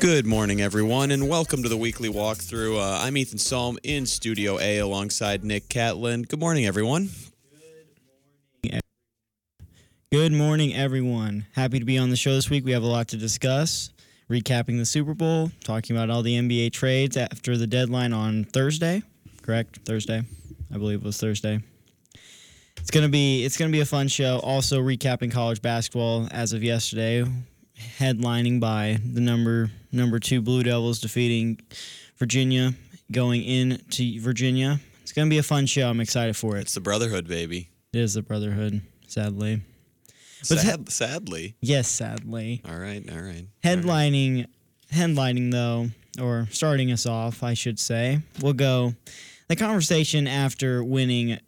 Good morning, everyone, and welcome to the weekly walkthrough. Uh, I'm Ethan Salm in Studio A alongside Nick Catlin. Good morning, everyone. Good morning, everyone. Happy to be on the show this week. We have a lot to discuss. Recapping the Super Bowl, talking about all the NBA trades after the deadline on Thursday. Correct? Thursday. I believe it was Thursday. It's gonna be it's gonna be a fun show. Also recapping college basketball as of yesterday, headlining by the number number two Blue Devils defeating Virginia, going into Virginia. It's gonna be a fun show. I'm excited for it. It's the Brotherhood, baby. It is the Brotherhood, sadly. But Sad, sadly. Yes, sadly. All right, all right. all right. Headlining, headlining though, or starting us off, I should say, we'll go. The conversation after winning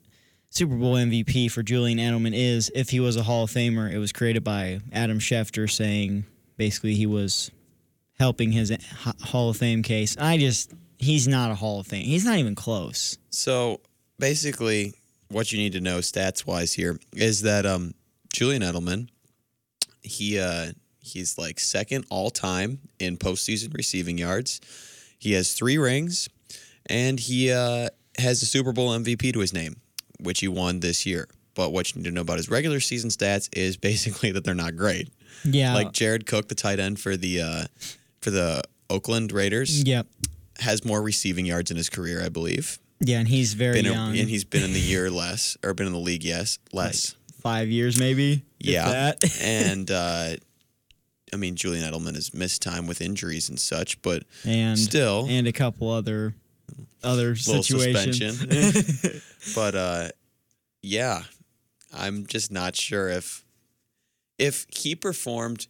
Super Bowl MVP for Julian Edelman is if he was a Hall of Famer. It was created by Adam Schefter saying basically he was helping his Hall of Fame case. I just he's not a Hall of Fame. He's not even close. So basically, what you need to know stats wise here is that um, Julian Edelman, he uh, he's like second all time in postseason receiving yards. He has three rings, and he uh, has a Super Bowl MVP to his name, which he won this year. But what you need to know about his regular season stats is basically that they're not great. Yeah. Like Jared Cook, the tight end for the uh, for the Oakland Raiders, Yep. has more receiving yards in his career, I believe. Yeah, and he's very a- young. and he's been in the year less, or been in the league, yes, less. five years maybe. yeah, that. and uh, I mean Julian Edelman has missed time with injuries and such, but and still, and a couple other other suspension. but uh, yeah, I'm just not sure if if he performed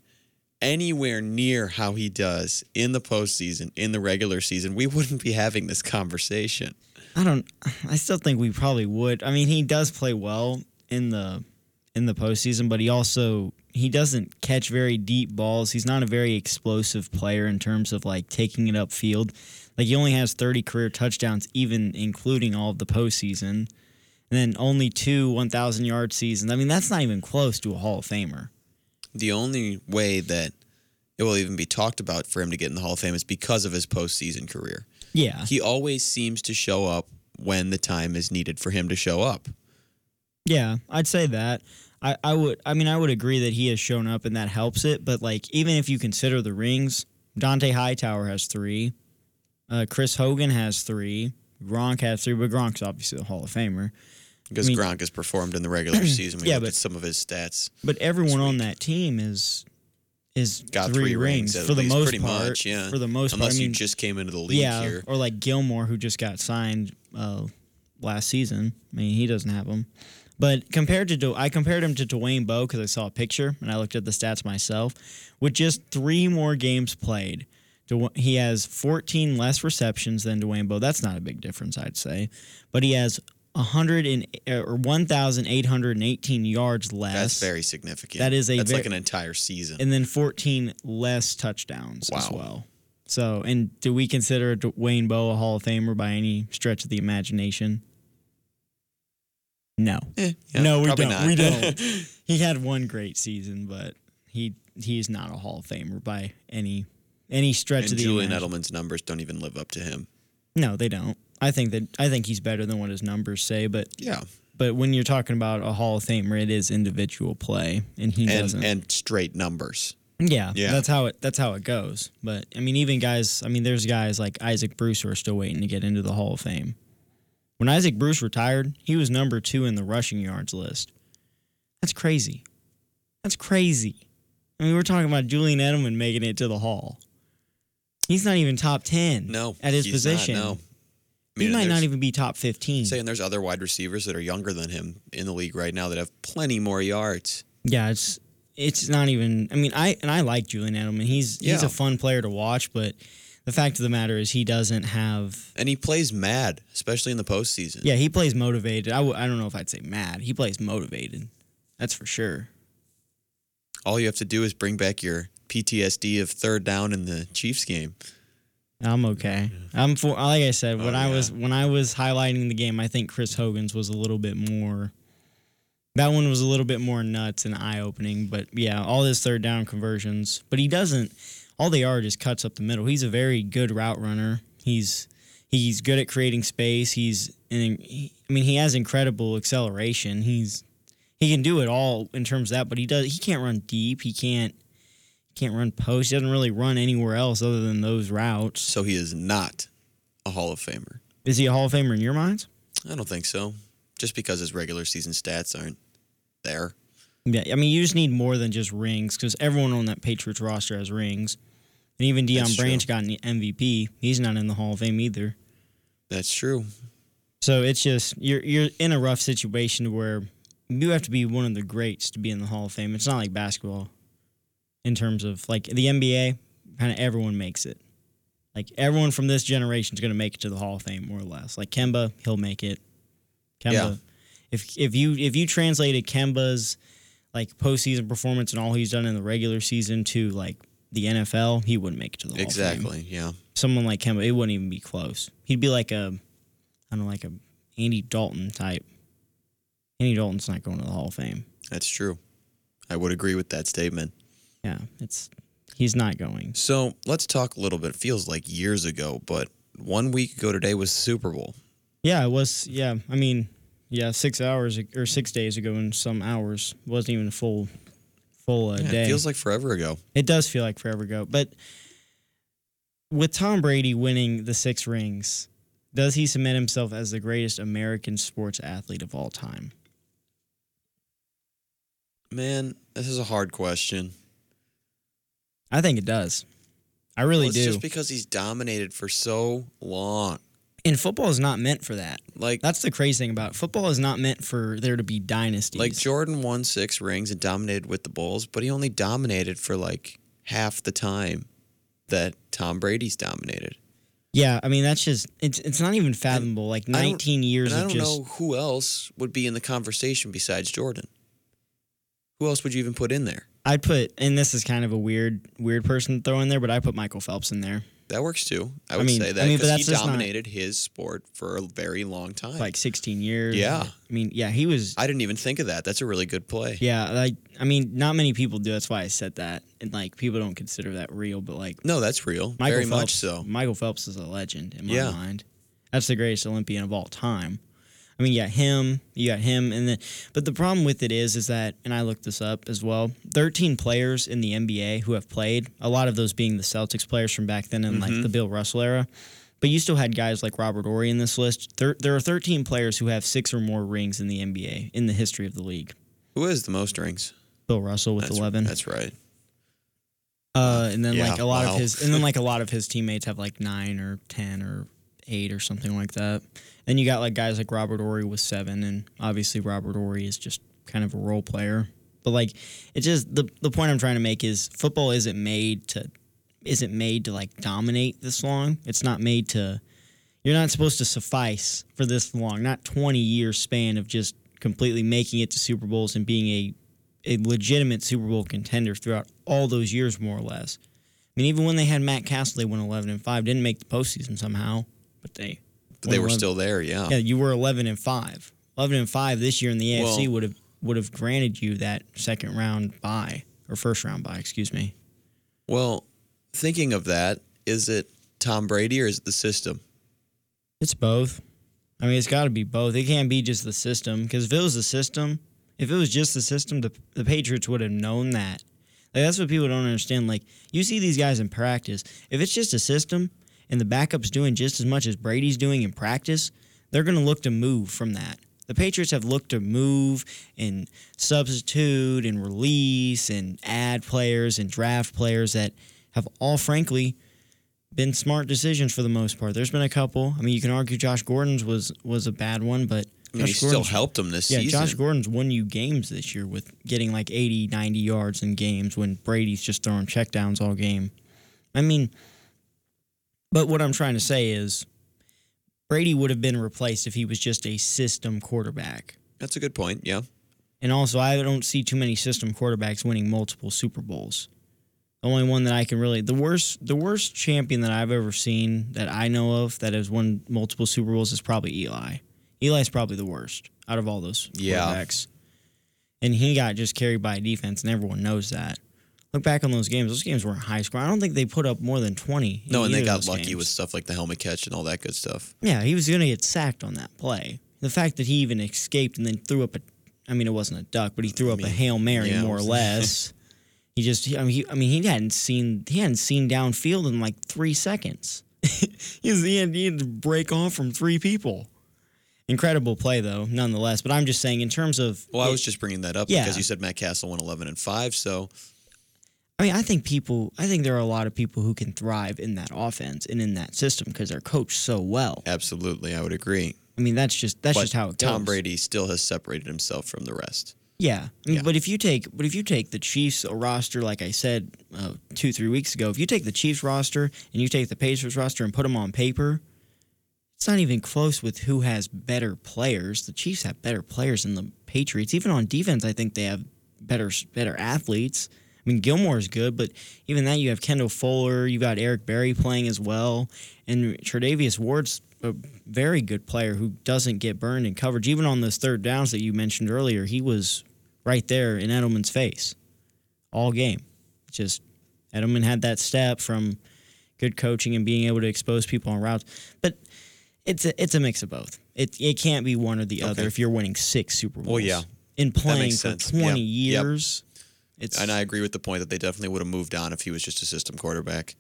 anywhere near how he does in the postseason, in the regular season, we wouldn't be having this conversation. I don't. I still think we probably would. I mean, he does play well in the in the postseason, but he also he doesn't catch very deep balls. He's not a very explosive player in terms of like taking it upfield. Like he only has 30 career touchdowns, even including all of the postseason, and then only two 1,000 yard seasons. I mean, that's not even close to a Hall of Famer. The only way that it will even be talked about for him to get in the Hall of Fame is because of his postseason career. Yeah, He always seems to show up when the time is needed for him to show up. Yeah, I'd say that. I, I would I mean I would agree that he has shown up and that helps it, but like even if you consider the rings, Dont'a Hightower has three, uh, Chris Hogan has three, Gronk has three, but Gronk's obviously a Hall of Famer. Because I mean- Gronk has performed in the regular season. We Yeah, looked but- at some of his stats. But everyone on that team is is Got three, three rings at for the most part. much, yeah. For the most Unless part, I mean, you just came into the league yeah, here. or like Gilmore who just got signed uh, last season. I mean, he doesn't have them. But compared to, I compared him to Dwayne Bowe because I saw a picture and I looked at the stats myself. With just three more games played, He has 14 less receptions than Dwayne Bowe. That's not a big difference, I'd say. But he has 100 and, or 1,818 yards less. That's very significant. That is a That's ve- like an entire season. and then 14 less touchdowns as well. So, and do we consider Dwayne Bowe a Hall of Famer by any stretch of the imagination? No. Eh, yeah, no, we don't. not. We don't. he had one great season, but he he's not a Hall of Famer by any any stretch and of the Julian Edelman's numbers don't even live up to him. No, they don't. I think that I think he's better than what his numbers say, but Yeah. but when you're talking about a Hall of Famer, it is individual play, and he And doesn't. and straight numbers. Yeah, Yeah. that's how it that's how it goes. But I mean, even guys, I mean, there's guys like Isaac Bruce who are still waiting to get into the Hall of Fame. When Isaac Bruce retired, he was number two in the rushing yards list. That's crazy. That's crazy. I mean, we're talking about Julian Edelman making it to the Hall. He's not even top ten. No. at his he's position. Not, no. I he might not even be top fifteen. saying there's other wide receivers that are younger than him in the league right now that have plenty more yards. Yeah, it's it's not even. I mean, I and I like Julian Edelman. He's he's a fun player to watch, but the fact of the matter is he doesn't have And he plays mad, especially in the postseason. Yeah, he plays motivated. I w- I don't know if I'd say mad. He plays motivated. That's for sure. All you have to do is bring back your PTSD of third down in the Chiefs game. I'm okay. I'm for like I said oh, when Oh, I yeah. was when I was highlighting the game. I think Chris Hogan's was a little bit more. That one was a little bit more nuts and eye opening. But yeah, all his third down conversions. But he doesn't. all they are just cuts up the middle. He's a very good route runner. He's he's good at creating space. He's he, I mean he has incredible acceleration. He's he can do it all in terms of that, but he does he can't run deep. He can't he can't run post. He doesn't really run anywhere else other than those routes. So he is not a Hall of Famer. Is he a Hall of Famer in your minds? I don't think so. Just because his regular season stats aren't there. Yeah, I mean you just need more than just rings because everyone on that Patriots roster has rings, and even Deion That's Branch true. got an MVP. He's not in the Hall of Fame either. That's true. So it's just you're you're in a rough situation where you have to be one of the greats to be in the Hall of Fame. It's not like basketball in terms of like the NBA, kind of everyone makes it. Like everyone from this generation is going to make it to the Hall of Fame more or less. Like Kemba, he'll make it. Kemba, Yeah. if if you if you translated Kemba's like postseason performance and all he's done in the regular season to like the NFL, he wouldn't make it to the Hall of Fame Exactly. Yeah. someone like Kemba, it wouldn't even be close. He'd be like a, I don't know, like a Andy Dalton type. Andy Dalton's not going to the Hall of Fame. That's true. I would agree with that statement. Yeah, it's he's not going. So let's talk a little bit. It feels like years ago, but one week ago today was Super Bowl. Yeah, it was. Yeah, I mean, yeah, six hours or six days ago and some hours wasn't even a full, full uh, Yeah, day. it feels like forever ago. It does feel like forever ago. But with Tom Brady winning the six rings, does he cement himself as the greatest American sports athlete of all time? Man, this is a hard question. I think it does. I really Well, it's do. just because he's dominated for so long. And football is not meant for that. Like That's the crazy thing about it. Football is not meant for there to be dynasties. like Jordan won six rings and dominated with the Bulls, but he only dominated for like half the time that Tom Brady's dominated. yeah, I mean that's just it's it's not even fathomable. Like I 19 years And I don't just know who else would be in the conversation besides Jordan. Who else would you even put in there? I'd put and this is kind of a weird weird person to throw in there, but I put Michael Phelps in there. That works too. I I would mean- say I that mean, but because he just not- dominated his sport for a very long time. Like 16 years. Yeah. I mean, yeah, he was I didn't even think of that. That's a really good play. yeah, like I mean, not many people do. That's why I said that. And like people don't consider that real, but like No, that's real. Michael very Phelps, much so. Michael Phelps is a legend in my Yeah. mind. That's the greatest Olympian of all time. I mean, yeah, him, you got him, and then, but the problem with it is, is that, and I looked this up as well. Thirteen players in the NBA who have played. A lot of those being the Celtics players from back then in like Mm-hmm. the Bill Russell era. But you still had guys like Robert Horry in this list. There, there are 13 players who have six or more rings in the NBA in the history of the league. Who has the most rings? Bill Russell with That's, 11. That's right. Uh, and then Yeah, like a lot wow. of his, and then like a lot of his teammates have like nine or ten or eight or something like that. Then you got like guys like Robert Horry with seven, and obviously Robert Horry is just kind of a role player. But like, it's just the the point I'm trying to make is football isn't made to isn't made to like dominate this long. It's not made to. You're not supposed to suffice for this long. Not 20 year span of just completely making it to Super Bowls and being a a legitimate Super Bowl contender throughout all those years, more or less. I mean, even when they had Matt Cassel, they went 11 and five. Didn't make the postseason somehow, but they. But they were 11 still there, yeah. Yeah, you were 11 and five. 11 and five this year in the AFC Well- would have would have granted you that second round bye or first round bye, excuse me. Well, thinking of that, is it Tom Brady or is it the system? It's both. I mean, it's got to be both. It can't be just the system because if it was the system, if it was just the system, the, the Patriots would have known that. Like that's what people don't understand. Like you see these guys in practice. If it's just a system and the backup's doing just as much as Brady's doing in practice, they're going to look to move from that. The Patriots have looked to move and substitute and release and add players and draft players that have all, frankly, been smart decisions for the most part. There's been a couple. I mean, you can argue Josh Gordon's was was a bad one, but I mean, he Josh still Gordon's- helped them this yeah, season. Josh Gordon's won you games this year with getting like 80, 90 yards in games when Brady's just throwing checkdowns all game. I mean, but what I'm trying to say is Brady would have been replaced if he was just a system quarterback. That's a good point, yeah. And also, I don't see too many system quarterbacks winning multiple Super Bowls. The only one that I can really the worst the worst champion that I've ever seen that I know of that has won multiple Super Bowls is probably Eli. Eli's probably the worst out of all those Yeah. quarterbacks. And he got just carried by a defense, and everyone knows that. Look back on those games. Those games weren't high score. I don't think they put up more than twenty. No, and they got lucky games. with stuff like the helmet catch and all that good stuff. Yeah, he was going to get sacked on that play. The fact that he even escaped and then threw up a, I mean, it wasn't a duck, but he threw up a mean, hail mary yeah, more or less. he just, he, I mean, he, I mean, he hadn't seen, he hadn't seen downfield in like three seconds. he, was, he, had, he had to break off from three people. Incredible play though, nonetheless. But I'm just saying, in terms of, Well, I was just bringing that up Yeah. because you said Matt Cassel went 11 and 5, so I mean, I think people, I think there are a lot of people who can thrive in that offense and in that system because they're coached so well. absolutely, I would agree. I mean, that's just that's but just how it goes. Tom Brady still has separated himself from the rest. Yeah, I mean, Yeah. but if you take but if you take the Chiefs roster, like I said uh, two three weeks ago, if you take the Chiefs roster and you take the Pacers roster and put them on paper, it's not even close with who has better players. The Chiefs have better players than the Patriots. Even on defense, I think they have better better athletes. I mean, Gilmore's good, but even that, you have Kendall Fuller, you got Eric Berry playing as well, and Tre'Davious Ward's a very good player who doesn't get burned in coverage. Even on those third downs that you mentioned earlier, he was right there in Edelman's face all game. Just Edelman had that step from good coaching and being able to expose people on routes, but it's a, it's a mix of both. It it can't be one or the other if you're winning six Super Bowls. Well, yeah. in playing for twenty Yeah. Yep. It's And I agree with the point that they definitely would have moved on if he was just a system quarterback.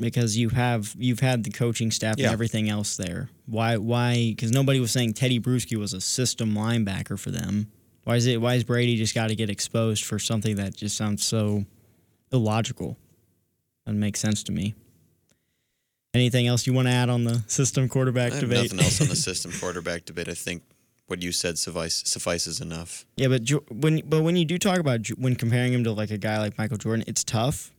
because you have you've had the coaching staff Yeah. and everything else there. Why why? Because nobody was saying Tedy Bruschi was a system linebacker for them. Why is it? Why is Brady just got to get exposed for something that just sounds so illogical? Doesn't make sense to me. Anything else you want to add on the system quarterback debate? nothing else on the system quarterback debate. I think what you said suffice, suffices enough. Yeah, but when but when you do talk about when comparing him to like a guy like Michael Jordan, it's tough.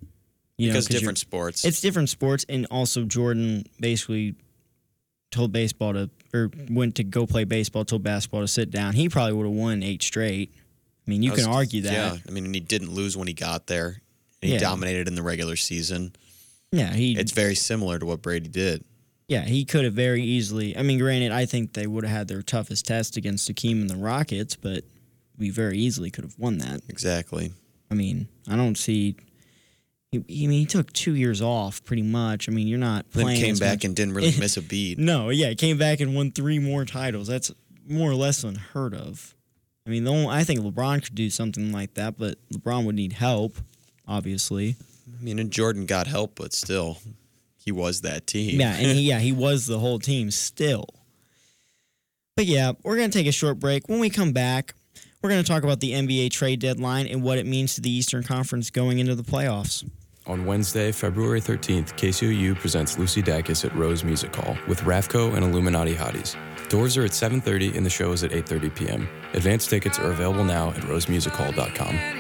You know, because 'cause different sports. It's different sports, and also Jordan basically told baseball to or went to go play baseball, told basketball to sit down. He probably would have won eight straight. I mean, you I can argue that. Yeah, I mean, he didn't lose when he got there. He Yeah. dominated in the regular season. Yeah, he. It's very similar to what Brady did. Yeah, he could have very easily. I mean, granted, I think they would have had their toughest test against Akeem and the Rockets, but we very easily could have won that. Exactly. I mean, I don't see. He, I mean, he took two years off, pretty much. I mean, you're not Then playing. came as back much- and didn't really miss a beat. No, yeah, he came back and won three more titles. That's more or less unheard of. I mean, the only, I think LeBron could do something like that, but LeBron would need help, obviously. I mean, and Jordan got help, but still, he was that team. Yeah, and he, yeah, he was the whole team still. But yeah, we're gonna take a short break. When we come back, we're gonna talk about the NBA trade deadline and what it means to the Eastern Conference going into the playoffs. On Wednesday, February 13th, KCOU presents Lucy Dacus at Rose Music Hall with Rafco and Illuminati Hotties. Doors are at 7:30 and the show is at 8:30 p.m. Advance tickets are available now at rosemusichall.com.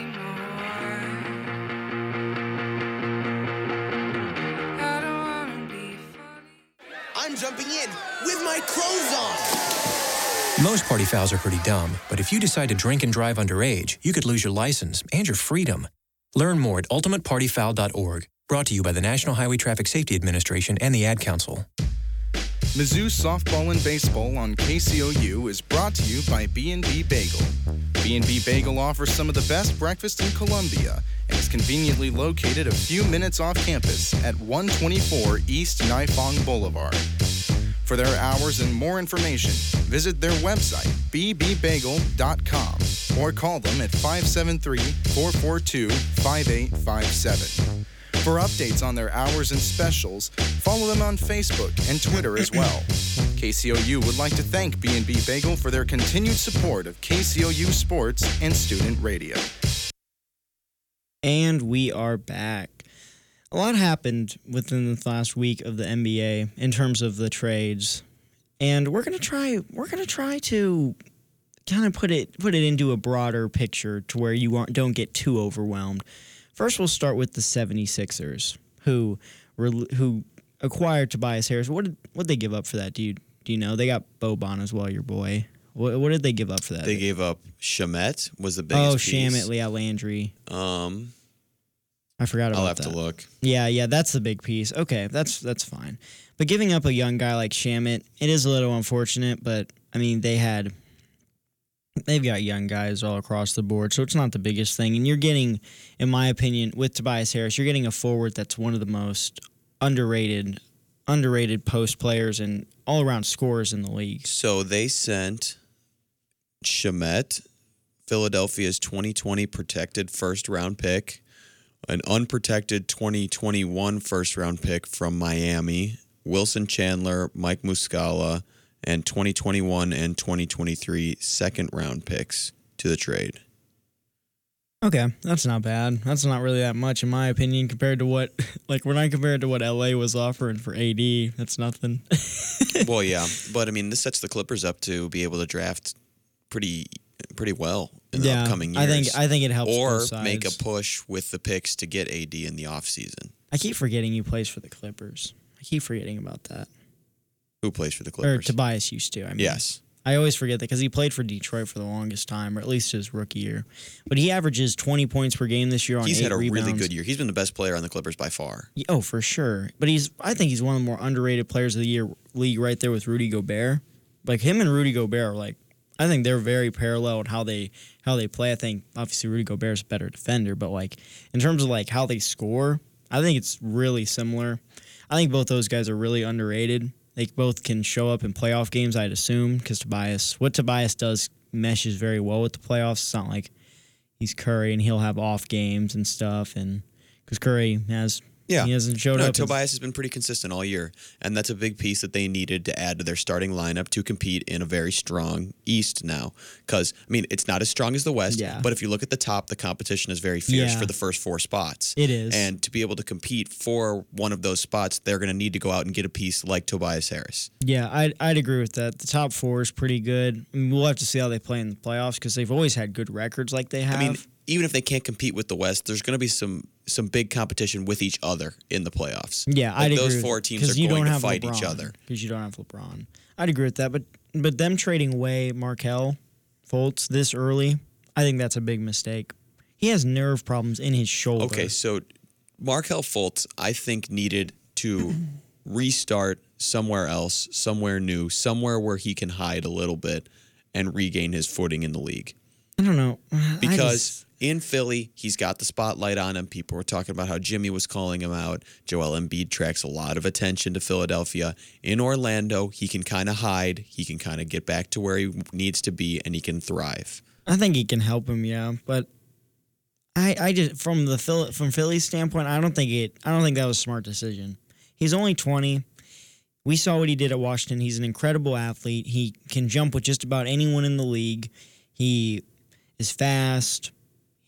I'm jumping in with my clothes on. Most party fouls are pretty dumb, but if you decide to drink and drive underage, you could lose your license and your freedom. Learn more at ultimatepartyfoul.org. Brought to you by the National Highway Traffic Safety Administration and the Ad Council. Mizzou softball and baseball on KCOU is brought to you by B&B Bagel. B&B Bagel offers some of the best breakfast in Columbia and is conveniently located a few minutes off campus at 124 East Nifong Boulevard. For their hours and more information, visit their website, bbbagel.com, or call them at 573 442 5857. For updates on their hours and specials, follow them on Facebook and Twitter as well. KCOU would like to thank B&B Bagel for their continued support of KCOU sports and student radio. And we are back. A lot happened within the last week of the NBA in terms of the trades. And we're gonna try we're gonna try to kind of put it put it into a broader picture to where you aren't, don't get too overwhelmed. First we'll start with the 76ers who were who acquired Tobias Harris. What did what they give up for that? Do you do you know? They got Boban as well, your boy. What, what did they give up for that? They gave up Shamet was the oh, biggest piece. Shamet, Leah Landry. Um, I forgot about I'll have that. to look. Yeah, yeah, that's the big piece. Okay, that's that's fine. But giving up a young guy like Shamet, it is a little unfortunate. But I mean, they had they've got young guys all across the board, so it's not the biggest thing. And you're getting, in my opinion, with Tobias Harris, you're getting a forward that's one of the most underrated, underrated post players and all around scorers in the league. So they sent Shamet, Philadelphia's 2020 protected first round pick, an unprotected 2021 first round pick from Miami, Wilson Chandler, Mike Muscala, and 2021 and 2023 second round picks to the trade. Okay, that's not bad. That's not really that much, in my opinion, compared to what, like, when I compared to what LA was offering for AD, that's nothing. well, yeah, but I mean, this sets the Clippers up to be able to draft pretty, pretty well in the Yeah, upcoming I years. think I think it helps. or make a push with the picks to get AD in the offseason. I keep forgetting he plays for the Clippers. I keep forgetting about that. Who plays for the Clippers. Or? Tobias used to. I mean, yes. I always forget that because he played for Detroit for the longest time, or at least his rookie year. But he averages 20 points per game this year on He's had a really good year. He's been the best player on the Clippers by far. Oh, for sure. But he's I think he's one of the more underrated players of the year league right there with Rudy Gobert. Like him and Rudy Gobert are like I think they're very parallel in how they how they play. I think obviously Rudy Gobert's a better defender, but like in terms of like how they score, I think it's really similar. I think both those guys are really underrated. They both can show up in playoff games, I'd assume, because Tobias what Tobias does meshes very well with the playoffs. It's not like he's Curry and he'll have off games and stuff and because Curry has Yeah. he hasn't showed no, up. as- Tobias has been pretty consistent all year, and that's a big piece that they needed to add to their starting lineup to compete in a very strong East now. Because I mean, it's not as strong as the West, Yeah. but if you look at the top, the competition is very fierce Yeah. for the first four spots. It is. and to be able to compete for one of those spots, they're going to need to go out and get a piece like Tobias Harris. Yeah, I'd, I'd agree with that. The top four is pretty good. I mean, we'll have to see how they play in the playoffs because they've always had good records like they have. I mean, even if they can't compete with the West, there's going to be some some big competition with each other in the playoffs. yeah, Like, I'd those four teams are you going don't to have fight LeBron, each other. because you don't have LeBron. I'd agree with that, but but them trading away Markelle Fultz this early, I think that's a big mistake. He has nerve problems in his shoulder. Okay, so Markelle Fultz, I think, needed to restart somewhere else, somewhere new, somewhere where he can hide a little bit and regain his footing in the league. I don't know I Because in Philly, he's got the spotlight on him. People were talking about how Jimmy was calling him out. Joel Embiid tracks a lot of attention to Philadelphia. In Orlando, he can kind of hide. He can kind of get back to where he needs to be, and he can thrive. I think he can help him, yeah, but I I just from the Phil, from Philly's standpoint, I don't think it I don't think that was a smart decision. He's only 20. We saw what he did at Washington. He's an incredible athlete. He can jump with just about anyone in the league. He is fast.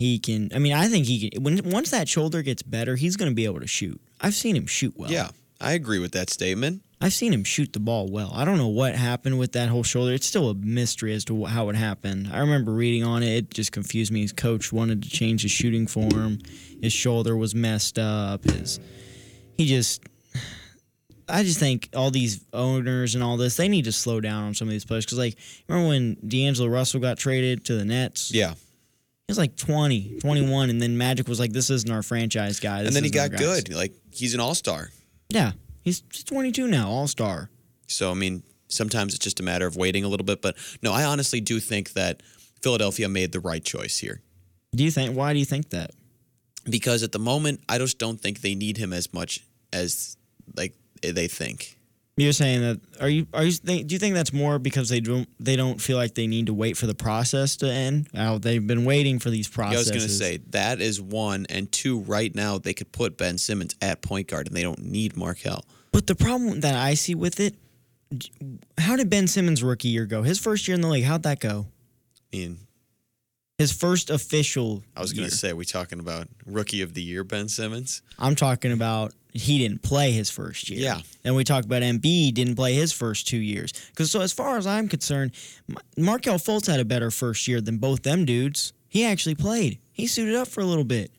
He can I mean, I think he can when once that shoulder gets better, he's going to be able to shoot. I've seen him shoot well. Yeah, I agree with that statement. I've seen him shoot the ball well. I don't know what happened with that whole shoulder. It's still a mystery as to how it happened. I remember reading on it. It just confused me. His coach wanted to change his shooting form. His shoulder was messed up. His he just. I just think all these owners and all this, they need to slow down on some of these players. Because, like, remember when D'Angelo Russell got traded to the Nets? Yeah. He was like 20, 21, and then Magic was like, this isn't our franchise guy. This and then he got good. Like, he's an all star. Yeah. He's he's 22 now, all star. So, I mean, sometimes it's just a matter of waiting a little bit. But no, I honestly do think that Philadelphia made the right choice here. Do you think? Why do you think that? Because at the moment, I just don't think they need him as much as like they think. You're saying that? Are you? Are you? Think, do you think that's more because they don't? They don't feel like they need to wait for the process to end. How they've been waiting for these Yeah, I was processes. going to say that is one, and two. Right now, they could put Ben Simmons at point guard, and they don't need Markelle. But the problem that I see with it, how did Ben Simmons' rookie year go? His first year in the league, how'd that go? I mean, His first official. I was going to say, are we talking about rookie of the year, Ben Simmons? I'm talking about he didn't play his first year. Yeah. And we talk about Embiid didn't play his first two years. Because so as far as I'm concerned, Markelle Fultz had a better first year than both them dudes. He actually played. He suited up for a little bit.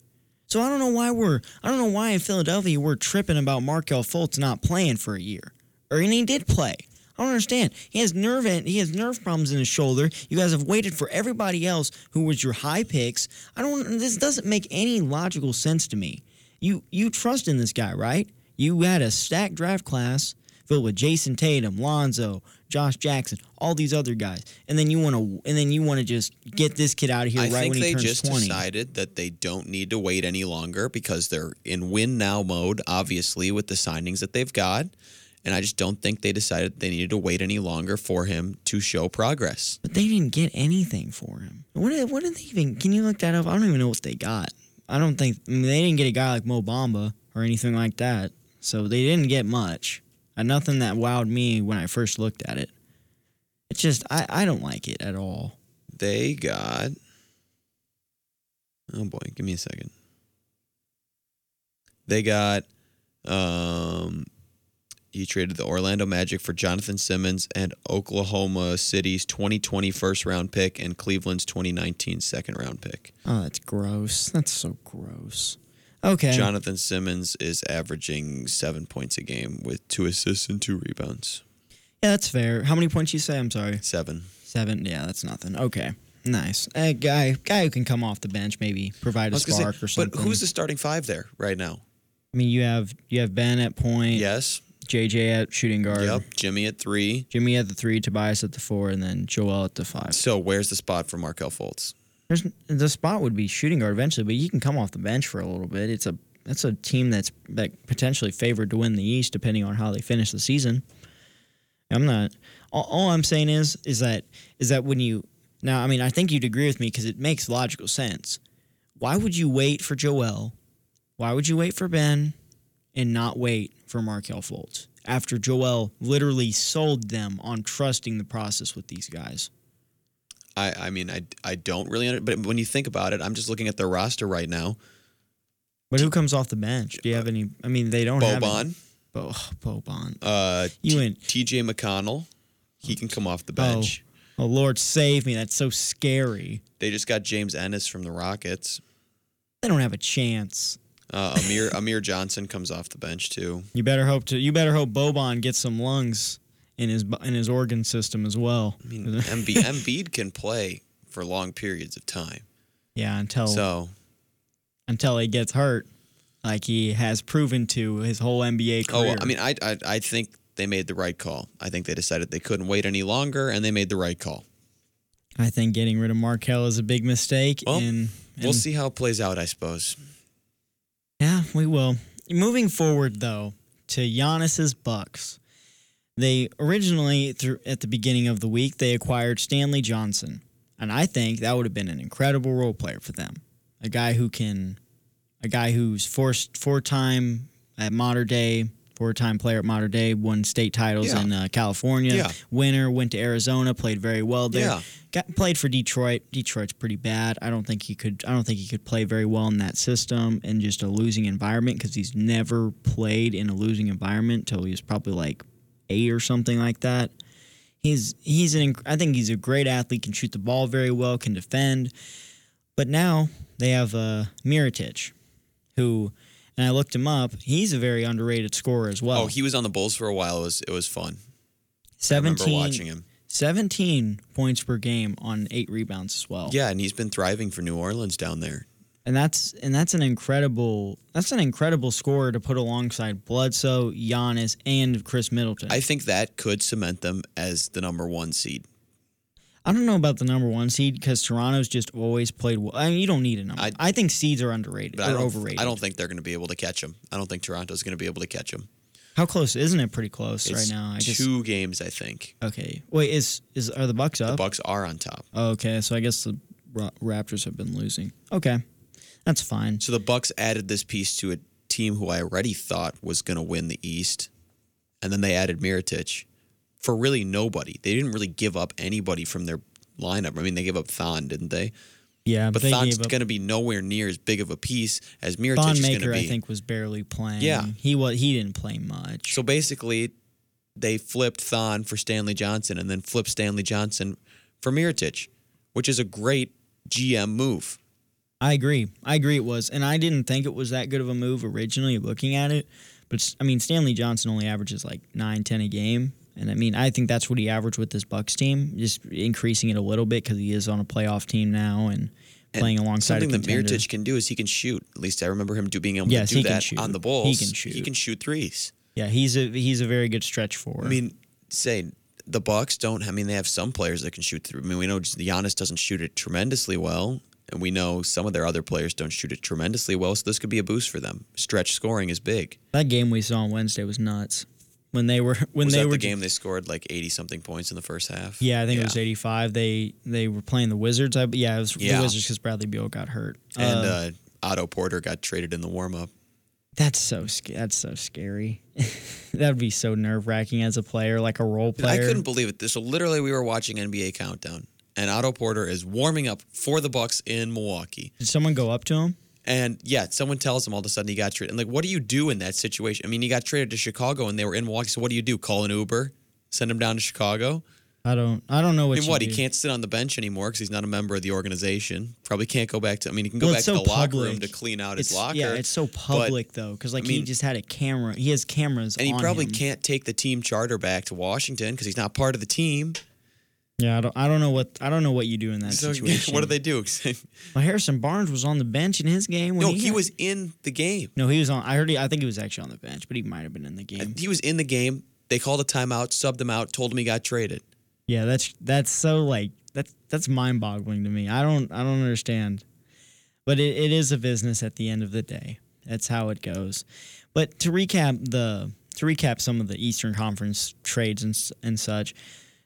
So I don't know why we're I don't know why in Philadelphia we're tripping about Markelle Fultz not playing for a year. Or and he did play. I don't understand. He has nerve he has nerve problems in his shoulder. You guys have waited for everybody else who was your high picks. I don't this doesn't make any logical sense to me. You you trust in this guy, right? You had a stacked draft class. filled with Jayson Tatum, Lonzo, Josh Jackson, all these other guys, and then you want to and then you want to just get this kid out of here I right when he turns twenty. I think they just decided that they don't need to wait any longer because they're in win now mode, obviously, with the signings that they've got. And I just don't think they decided they needed to wait any longer for him to show progress. But they didn't get anything for him. What did, what did they even? Can you look that up? I don't even know what they got. I don't think I mean, they didn't get a guy like Mo Bamba or anything like that. So they didn't get much. And nothing that wowed me when I first looked at it. It's just I, I don't like it at all. They got. Oh boy, give me a second. They got. Um, he traded the Orlando Magic for Jonathan Simmons and Oklahoma City's 2020 first round pick and Cleveland's 2019 second round pick. Oh, that's gross. That's so gross. Okay. Jonathan Simmons is averaging seven points a game with two assists and two rebounds. yeah, that's fair. How many points you say? I'm sorry. Seven. Seven. Yeah, that's nothing. Okay. Nice. A guy guy who can come off the bench, maybe provide a spark say, or something. but who's the starting five there right now? I mean, you have you have Ben at point, Yes. JJ at shooting guard, Yep. Jimmy at three. Jimmy at the three, Tobias at the four, and then Joel at the five. So where's the spot for Markelle Fultz? There's the spot would be shooting guard eventually, but you can come off the bench for a little bit. It's a that's a team that's that potentially favored to win the East depending on how they finish the season. I'm not. All, all I'm saying is is that is that when you now, I mean, I think you'd agree with me because it makes logical sense. Why would you wait for Joel? Why would you wait for Ben and not wait for Markelle Fultz after Joel literally sold them on trusting the process with these guys? I, I mean, I, I don't really, under, but when you think about it, I'm just looking at their roster right now. But who comes off the bench? Do you have any? I mean, they don't have any- Boban, Bo, Boban. uh, You T- went- TJ McConnell, he can come off the bench. Oh Lord, save me! That's so scary. They just got James Ennis from the Rockets. They don't have a chance. Uh, Amir Amir Johnson comes off the bench too. You better hope to. You better hope Boban gets some lungs in his in his organ system as well. I mean, Embiid, Embiid can play for long periods of time. yeah, until So until he gets hurt, like he has proven to his whole NBA Oh, career. well, I mean, I, I I think they made the right call. I think they decided they couldn't wait any longer, and they made the right call. I think getting rid of Markelle is a big mistake. Well, and, We'll see how it plays out, I suppose. Yeah, we will. Moving forward, though, to Giannis's Bucks. They originally, through at the beginning of the week, they acquired Stanley Johnson, and I think that would have been an incredible role player for them. A guy who can, a guy who's four four time at modern Day, four time player at Mater Dei, won state titles Yeah. in uh, California. Yeah. Winner went to Arizona, played very well there. Yeah. Got played for Detroit. Detroit's pretty bad. I don't think he could. I don't think he could play very well in that system in just a losing environment because he's never played in a losing environment till he was probably like eight or something like that. He's he's an. I think he's a great athlete. Can shoot the ball very well. Can defend. But now they have uh, Mirotic, who, and I looked him up. He's a very underrated scorer as well. Oh, he was on the Bulls for a while. It was it was fun. 17, watching him. 17 points per game on eight rebounds as well. Yeah, and he's been thriving for New Orleans down there. and that's and that's an incredible that's an incredible scorer to put alongside Bledsoe, Giannis, and Khris Middleton. I, think that could cement them as the number one seed. Don't know about the number one seed because Toronto's just always played well. I mean, you don't need a number. I, I- think seeds are underrated But I overrated. I don't think they're going to be able to catch them. I don't think Toronto's going to be able to catch them. How close isn't it? Pretty close It's right now. I guess. two games, I think. Okay. Wait, is is are the Bucks up? The? Bucks are on top. Okay, so I guess the Raptors have been losing. Okay, that's fine. So the Bucks added this piece to a team who I already thought was going to win the East, and then they added Mirotic for really nobody. They didn't really give up anybody from their lineup. I mean, they gave up Thon, didn't they? Yeah, But Thon's going to be nowhere near as big of a piece as Mirotic Thon is going to be. I think, was barely playing. Yeah. he was. He didn't play much. So basically, they flipped Thon for Stanley Johnson, and then flipped Stanley Johnson for Mirotic, which is a great GM move. I agree. I agree it was. And I didn't think it was that good of a move originally looking at it. But, I mean, Stanley Johnson only averages like 9, 10 a game. And I mean, I think that's what he averaged with this Bucks team, just increasing it a little bit because he is on a playoff team now and playing And alongside something that. Mirotic can do is he can shoot. At least I remember him do being able Yes, to do that on the Bulls. He can shoot. He can shoot threes. Yeah, he's a he's a very good stretch forward. I mean, say the Bucks don't. I mean, they have some players that can shoot through. I mean, we know Giannis doesn't shoot it tremendously well, and we know some of their other players don't shoot it tremendously well. So this could be a boost for them. Stretch scoring is big. that game we saw on Wednesday was nuts. When they were when was they were the game they scored like eighty something points in the first half? Yeah, I think it was 85. They they were playing the Wizards. I, yeah, it was Yeah. the Wizards because Bradley Beal got hurt. And Uh, uh, Otto Porter got traded in the warm up. that's so that's so scary. that would be so nerve wracking as a player, like a role player. I couldn't believe it. So literally, we were watching NBA Countdown, and Otto Porter is warming up for the Bucks in Milwaukee. Did someone go up to him? And yeah, someone tells him all of a sudden he got traded. And like, what do you do in that situation? I mean, he got traded to Chicago and they were in Milwaukee. So what do you do? Call an Uber, send him down to Chicago? I don't. I don't know I what. mean, you what? He can't sit on the bench anymore because he's not a member of the organization. Probably can't go back to. I mean, he can go Well, back it's to so the locker room to clean out his locker. yeah, it's so public though, because like I he just had a camera. He has cameras, and he probably him. can't take the team charter back to Washington because he's not part of the team. Yeah, I don't. I don't know what. I don't know what you do in that So situation. what do they do? Well, Harrison Barnes was on the bench in his game. When no, he, he was in the game. No, he was on. I heard. He, I think he was actually on the bench, but he might have been in the game. He was in the game. They called a timeout, subbed him out, told him he got traded. Yeah, that's that's so like that's that's mind boggling to me. I don't I don't understand. But it, it is a business at the end of the day. That's how it goes. But to recap the to recap some of the Eastern Conference trades and and such,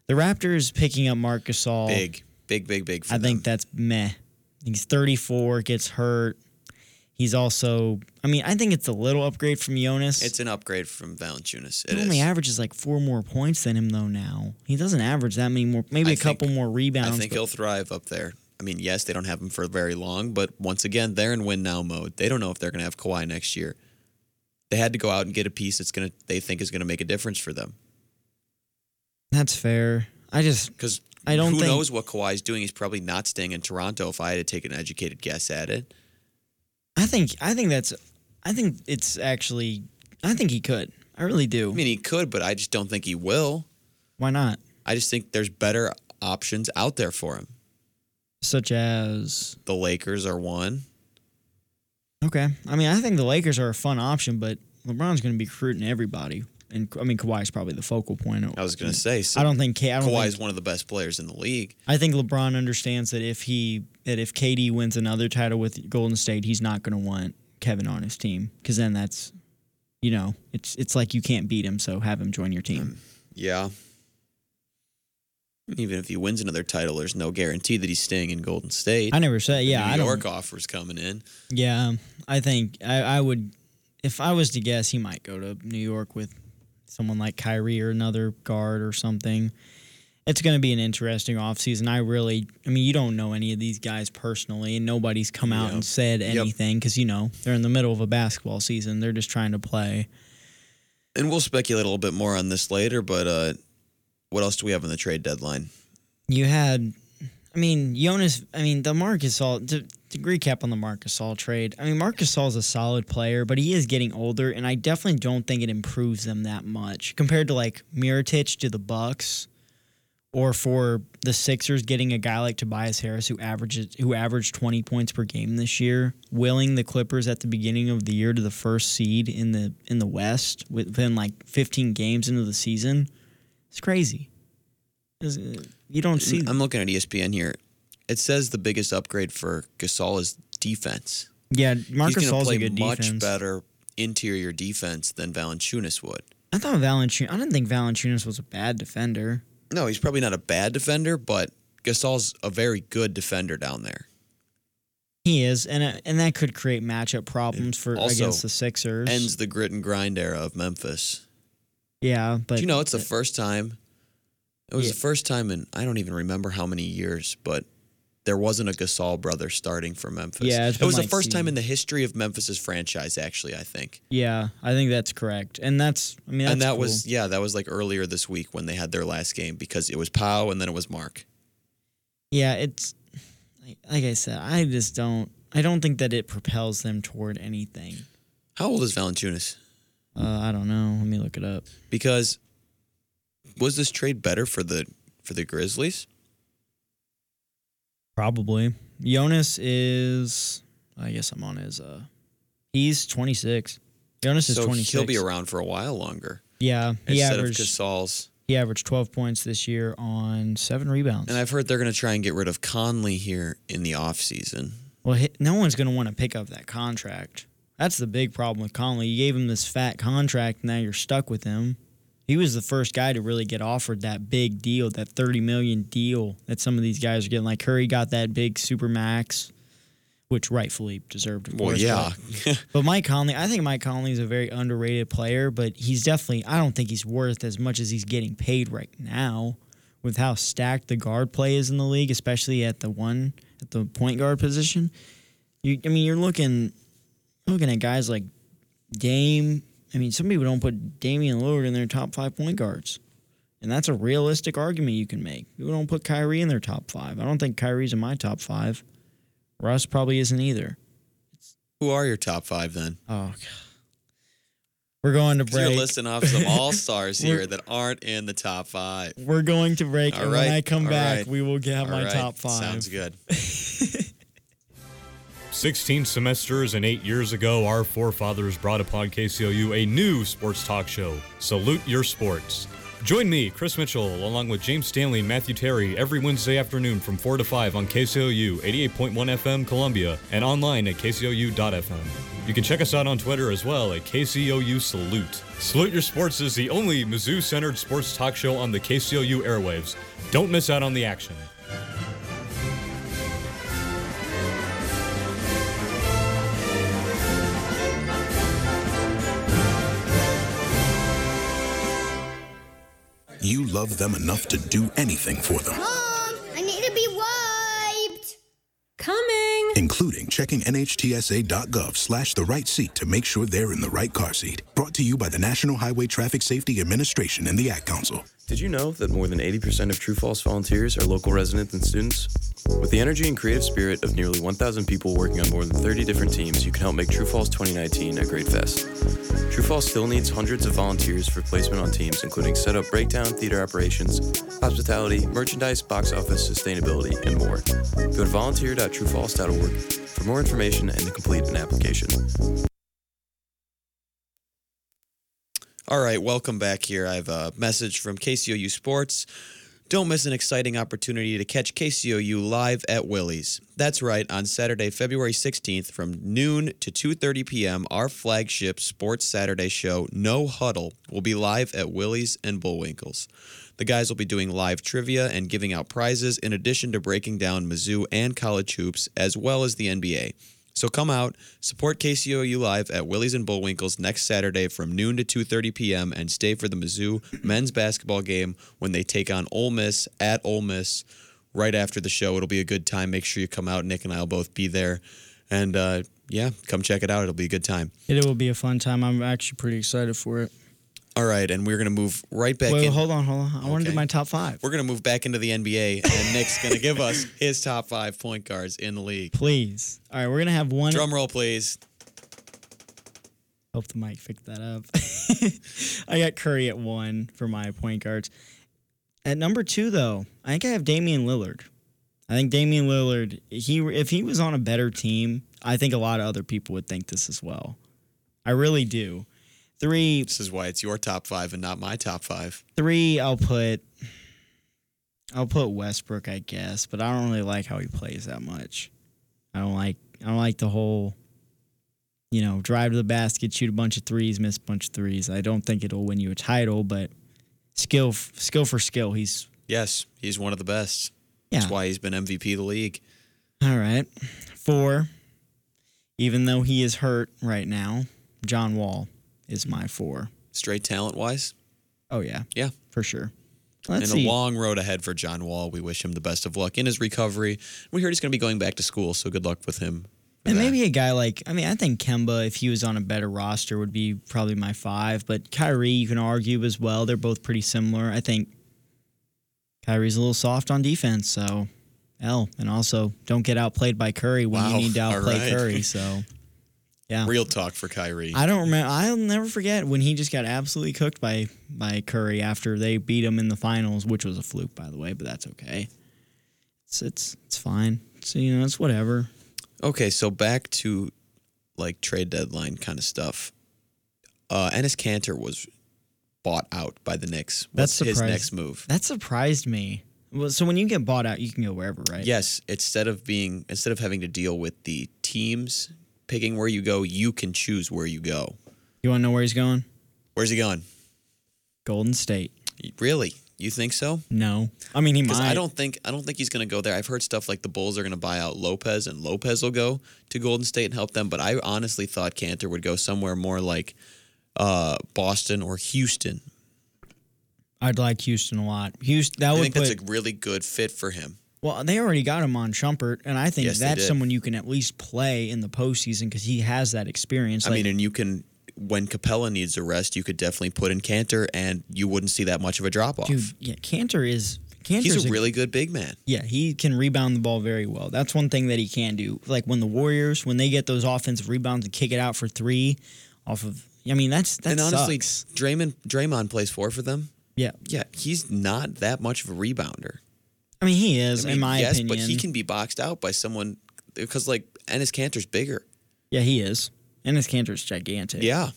the Raptors picking up Marc Gasol. Big, big, big, big. For I think that's meh. He's 34, gets hurt. He's also, I mean, I think it's a little upgrade from Jonas. it's an upgrade from Valanciunas. He It only is. averages like four more points than him though. Now he doesn't average that many more. Maybe I a couple more rebounds. I think he'll thrive up there. I mean, yes, they don't have him for very long, but once again, they're in win now mode. They don't know if they're going to have Kawhi next year. They had to go out and get a piece that's going to they think is going to make a difference for them. That's fair. I just Because I don't who think- knows what Kawhi's doing? He's probably not staying in Toronto. If I had to take an educated guess at it, I think I think that's I think it's actually I think he could. I really do. I mean, he could, but I just don't think he will. Why not? I just think there's better options out there for him. Such as The Lakers are one. okay. I mean, I think the Lakers are a fun option, but LeBron's going to be recruiting everybody, and I mean Kawhi is probably the focal point. I was going to say, so I don't think K. I don't Kawhi's think, one of the best players in the league. I think LeBron understands that if he that if KD wins another title with Golden State, he's not going to want Kevin on his team because then that's you know it's it's like you can't beat him, so have him join your team. Hmm. Yeah. Even if he wins another title, there's no guarantee that he's staying in Golden State. I never said yeah. New I. York offers coming in. Yeah, I think I, I would. If I was to guess, he might go to New York with someone like Kyrie or another guard or something. It's going to be an interesting offseason. I really, I mean, you don't know any of these guys personally, and nobody's come out Yep. and said anything because, you know, they're in the middle of a basketball season. They're just trying to play. And we'll speculate a little bit more on this later, but uh, what else do we have on the trade deadline? You had, I mean, Jonas, I mean, the Marc Gasol, to, recap on the Marc Gasol trade, I mean, Marc Gasol is a solid player, but he is getting older, and I definitely don't think it improves them that much compared to like Mirotic to the Bucks, or for the Sixers getting a guy like Tobias Harris who averages who averaged twenty points per game this year, willing the Clippers at the beginning of the year to the first seed in the in the West within like fifteen games into the season. It's crazy. It's- uh, You don't see I'm looking at ESPN here. It says the biggest upgrade for Gasol is defense. Yeah, Marcus Gasol's to a play good much defense. better interior defense than Valanciunas would. I thought Valanciunas. I didn't think Valanciunas was a bad defender. No, he's probably not a bad defender, but Gasol's a very good defender down there. He is, and uh, and that could create matchup problems for Also, against the Sixers. Ends the grit and grind era of Memphis. yeah, but Do you know it's the first time? It was Yeah. the first time in I don't even remember how many years, but there wasn't a Gasol brother starting for Memphis. Yeah, it was the first time in the history of Memphis's franchise. Actually, I think, yeah, I think that's correct, and that's I mean, that's and that cool. was yeah, that was like earlier this week when they had their last game because it was Powell and then it was Mark. yeah, it's like, like I said, I just don't, I don't think that it propels them toward anything. How old is Valanciunas? Uh, I don't know. Let me look it up. Because was this trade better for the for the Grizzlies? Probably. Jonas is. I guess I'm on his. Uh, he's 26. Jonas is so 26. he'll be around for a while longer Yeah, he instead averaged of Gasol's. he averaged 12 points this year on seven rebounds. And I've heard they're going to try and get rid of Conley here in the offseason. well, no one's going to want to pick up that contract. That's the big problem with Conley. You gave him this fat contract, and now you're stuck with him. He was the first guy to really get offered that big deal, that 30 million deal that some of these guys are getting. Like Curry got that big super max, which rightfully deserved. Of Well, course, yeah. but- But Mike Conley, I think Mike Conley is a very underrated player, but he's definitely, I don't think he's worth as much as he's getting paid right now with how stacked the guard play is in the league, especially at the one, at the point guard position. You, I mean, you're looking, looking at guys like Dame. I mean, some people don't put Damian Lillard in their top five point guards. And that's a realistic argument you can make. People don't put Kyrie in their top five. I don't think Kyrie's in my top five. Russ probably isn't either. Who are your top five then? Oh, God. We're going to 'Cause You're break. listing off some all stars here that aren't in the top five. We're going to break, All and right, when I come back, right, we will get All my right, top five. Sounds good. 16 semesters and eight years ago, our forefathers brought upon KCOU a new sports talk show, Salute Your Sports. Join me, Chris Mitchell, along with James Stanley and Matthew Terry every Wednesday afternoon from 4 to 5 on KCOU 88.1 FM Columbia and online at kcou.fm. You can check us out on Twitter as well at KCOU Salute. Salute Your Sports is the only Mizzou centered sports talk show on the KCOU airwaves. Don't miss out on the action. You love them enough to do anything for them, including checking nhtsa.gov slash the right seat to make sure they're in the right car seat. Brought to you by the National Highway Traffic Safety Administration and the Ad Council. Did you know that more than 80% of True False volunteers are local residents and students? With the energy and creative spirit of nearly 1,000 people working on more than 30 different teams, you can help make True False 2019 a great fest. True False still needs hundreds of volunteers for placement on teams, including setup, breakdown, theater operations, hospitality, merchandise, box office, sustainability, and more. Go to volunteer.truefalse.org for more information and to complete an application. All right, welcome back here. I have a message from KCOU Sports. Don't miss an exciting opportunity to catch KCOU live at Willie's. That's right, on Saturday, February 16th from noon to 2:30 p.m., our flagship Sports Saturday show, No Huddle, will be live at Willie's and Bullwinkles. The guys will be doing live trivia and giving out prizes in addition to breaking down Mizzou and college hoops as well as the NBA. So come out, support KCOU live at Willie's and Bullwinkles next Saturday from noon to 2:30 p.m. and stay for the Mizzou men's basketball game when they take on Ole Miss at Ole Miss right after the show. It'll be a good time. Make sure you come out. Nick and I will both be there, and uh, yeah, come check it out. It'll be a good time. It will be a fun time. I'm actually pretty excited for it. All right, and we're gonna move right back Wait, in. hold on, hold on. I want to do my top five. We're gonna move back into the NBA, and Nick's gonna give us his top five point guards in the league. Please. All right, we're gonna have one. Drum roll, please. Hope the mic picked that up. I got Curry at one for my point guards. At number two, though, I think I have Damian Lillard. I think Damian Lillard, he if he was on a better team, I think a lot of other people would think this as well. I really do. Three, This is why it's your top five and not my top five. three, I'll put, I'll put Westbrook, I guess, but I don't really like how he plays that much. I don't like, I don't like the whole, you know, drive to the basket, shoot a bunch of threes, miss a bunch of threes. I don't think it'll win you a title, but skill, skill for skill, he's Yes, he's one of the best. yeah. That's why he's been MVP of the league. All right, four. Even though he is hurt right now, John Wall is my four. Straight talent wise, Oh yeah, yeah. for sure. Let's and see. a long road ahead for John Wall. We wish him the best of luck in his recovery. We heard he's going to be going back to school, so good luck with him. And that. maybe a guy like I mean I think Kemba if he was on a better roster would be probably my five, but Kyrie you can argue as well. They're both pretty similar. I think Kyrie's a little soft on defense, so L. And also don't get outplayed by Curry when Wow. you need to outplay right. Curry. So yeah. real talk for Kyrie. I don't remember. I'll never forget when he just got absolutely cooked by by Curry after they beat him in the finals, which was a fluke, by the way. But that's okay. It's it's it's fine. So you know it's whatever. okay, so back to like trade deadline kind of stuff. uh, Enes Kanter was bought out by the Knicks. That's his next move? That surprised me. Well, so when you get bought out, you can go wherever, right? Yes, instead of being instead of having to deal with the teams picking where you go, you can choose where you go. You want to know where he's going? Where's he going? Golden State. Really? You think so? No, I mean he might. I don't think I don't think he's going to go there. I've heard stuff like the Bulls are going to buy out Lopez, and Lopez will go to Golden State and help them. But I honestly thought Kanter would go somewhere more like uh, Boston or Houston. I'd like Houston a lot. Houston. That I would think put. that's a really good fit for him. Well, they already got him on Shumpert, and I think Yes, that's someone you can at least play in the postseason because he has that experience. I Like, mean, and you can when Capela needs a rest, you could definitely put in Kanter, and you wouldn't see that much of a drop off. dude, yeah, Kanter is. Kanter's He's a really good big man. Yeah, he can rebound the ball very well. That's one thing that he can do. Like when the Warriors, when they get those offensive rebounds and kick it out for three, off of. I mean, that's that and honestly, sucks. Draymond Draymond plays four for them. Yeah, Yeah, he's not that much of a rebounder. I mean he is I mean, in my yes, opinion. but he can be boxed out by someone because like Enes Kanter's bigger. Yeah, he is. And his Kanter's gigantic. Yeah,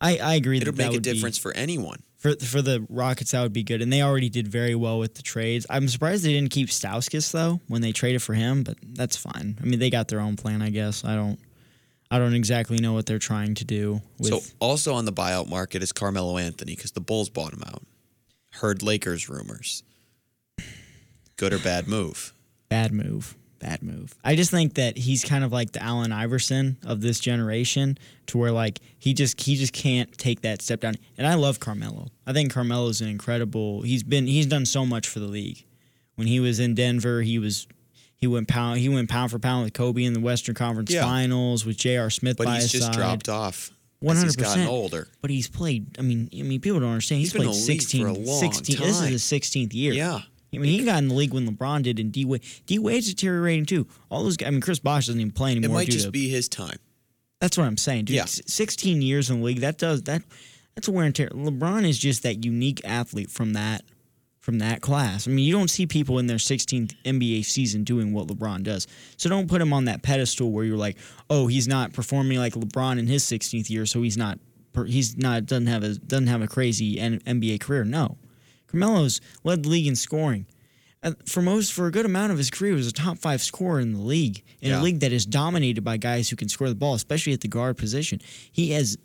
I, I agree. it'll that that make a would be- difference for anyone. for for the Rockets. That would be good, and they already did very well with the trades. I'm surprised they didn't keep Stauskas though when they traded for him, but that's fine. I mean, they got their own plan, I guess. I don't, I don't exactly know what they're trying to do. With, so also on the buyout market is Carmelo Anthony because the Bulls bought him out. Heard Lakers rumors. Good or bad move? Bad move. Bad move. I just think that he's kind of like the Allen Iverson of this generation, to where like he just he just can't take that step down. And I love Carmelo. I think Carmelo's an incredible. He's been he's done so much for the league. When he was in Denver, he was he went pound he went pound for pound with Kobe in the Western Conference Yeah. Finals with J.R. Smith But he's just side. dropped off. Hundred He's gotten percent older. But he's played. I mean, I mean, people don't understand. He's, He's played 16, for a long 16 This is his sixteenth year. Yeah. I mean, he got in the league when LeBron did, and D Wade. D Wade's deteriorating too. All those. guys, I mean, Chris Bosh doesn't even play anymore. It might just to- be his time. That's what I'm saying, dude. Yeah. Sixteen years in the league. That does that. That's a wear and tear. LeBron is just that unique athlete from that from that class. I mean, you don't see people in their 16th NBA season doing what LeBron does. So don't put him on that pedestal where you're like, oh, he's not performing like LeBron in his 16th year, so he's not he's not doesn't have a doesn't have a crazy NBA career. No, Carmelo's led the league in scoring. For most, for a good amount of his career, he was a top five scorer in the league, in Yeah. a league that is dominated by guys who can score the ball, especially at the guard position. He has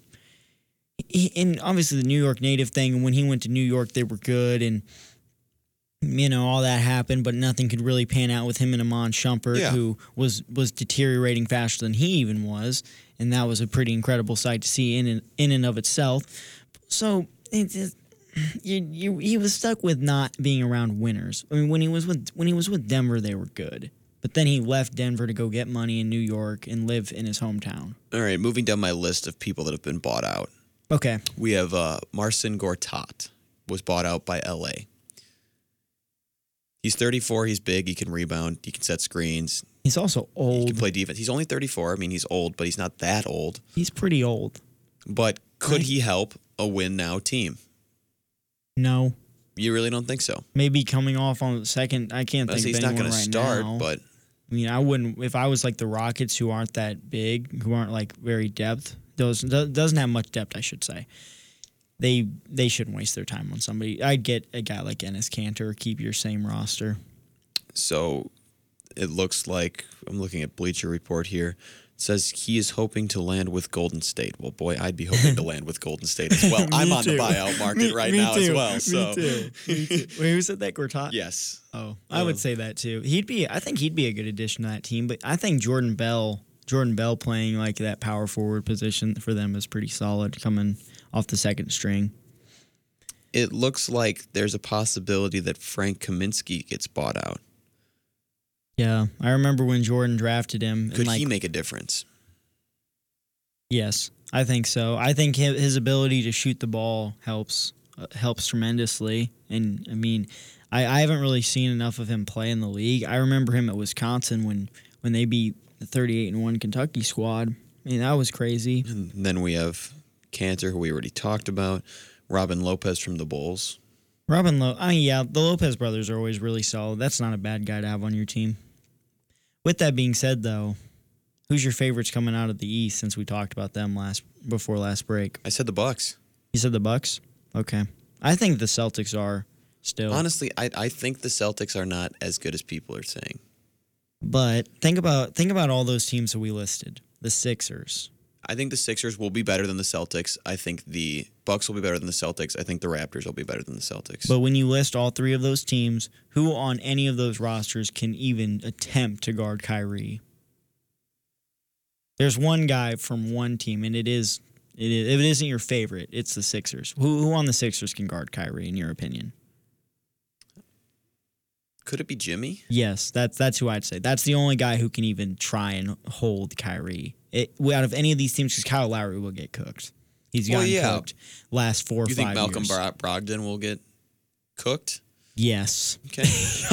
he, and obviously the New York native thing. And when he went to New York, they were good, and you know all that happened, but nothing could really pan out with him and Iman Shumpert, Yeah. who was was deteriorating faster than he even was, and that was a pretty incredible sight to see in and, in and of itself. So it just, you, you, he was stuck with not being around winners. I mean, when he was with when he was with Denver, they were good. But then he left Denver to go get money in New York and live in his hometown. All right, moving down my list of people that have been bought out. Okay. We have uh, Marcin Gortat was bought out by LA. He's 34. He's big. He can rebound. He can set screens. He's also old. He can play defense. He's only 34. I mean, he's old, but he's not that old. He's pretty old. But could Right. he help a win now team? No. You really don't think so? Maybe coming off on the second. I can't I think say of he's not going right to start, now. but I mean, I wouldn't if I was like the Rockets, who aren't that big, who aren't like very depth. Those doesn't have much depth, I should say. They they shouldn't waste their time on somebody. I'd get a guy like Enes Kanter, keep your same roster. so it looks like I'm looking at Bleacher Report here. Says he is hoping to land with Golden State. Well, boy, I'd be hoping to land with Golden State as well. I'm on the buyout market right now as well. So Wait, who said that? Gortat? yes, Oh, I uh, would say that too. He'd be. I think he'd be a good addition to that team. But I think Jordan Bell, Jordan Bell playing like that power forward position for them is pretty solid, coming off the second string. it looks like there's a possibility that Frank Kaminsky gets bought out. Yeah, I remember when Jordan drafted him. Could like, he make a difference? Yes, I think so. I think his ability to shoot the ball helps uh, helps tremendously. And I mean, I, I haven't really seen enough of him play in the league. I remember him at Wisconsin when when they beat the 38 and one Kentucky squad. I mean, that was crazy. And then we have Kanter, who we already talked about. Robin Lopez from the Bulls. Robin Lo, I mean, yeah, the Lopez brothers are always really solid. That's not a bad guy to have on your team. With that being said, though, Who's your favorites coming out of the East since we talked about them last before last break? I said the Bucks. You said the Bucks. Okay, I think the Celtics are still. Honestly, I, I think the Celtics are not as good as people are saying. But think about think about all those teams that we listed. The Sixers. I think the Sixers will be better than the Celtics. I think the Bucks will be better than the Celtics. I think the Raptors will be better than the Celtics. But when you list all three of those teams, who on any of those rosters can even attempt to guard Kyrie? There's one guy from one team, and it is it is if it isn't your favorite, it's the Sixers. Who who on the Sixers can guard Kyrie in your opinion? Could it be Jimmy? Yes, that's that's who I'd say. That's the only guy who can even try and hold Kyrie. It, out of any of these teams, because Kyle Lowry will get cooked. He's Well, gotten yeah. cooked last four or you think Malcolm years. Brogdon will get cooked? yes, Okay.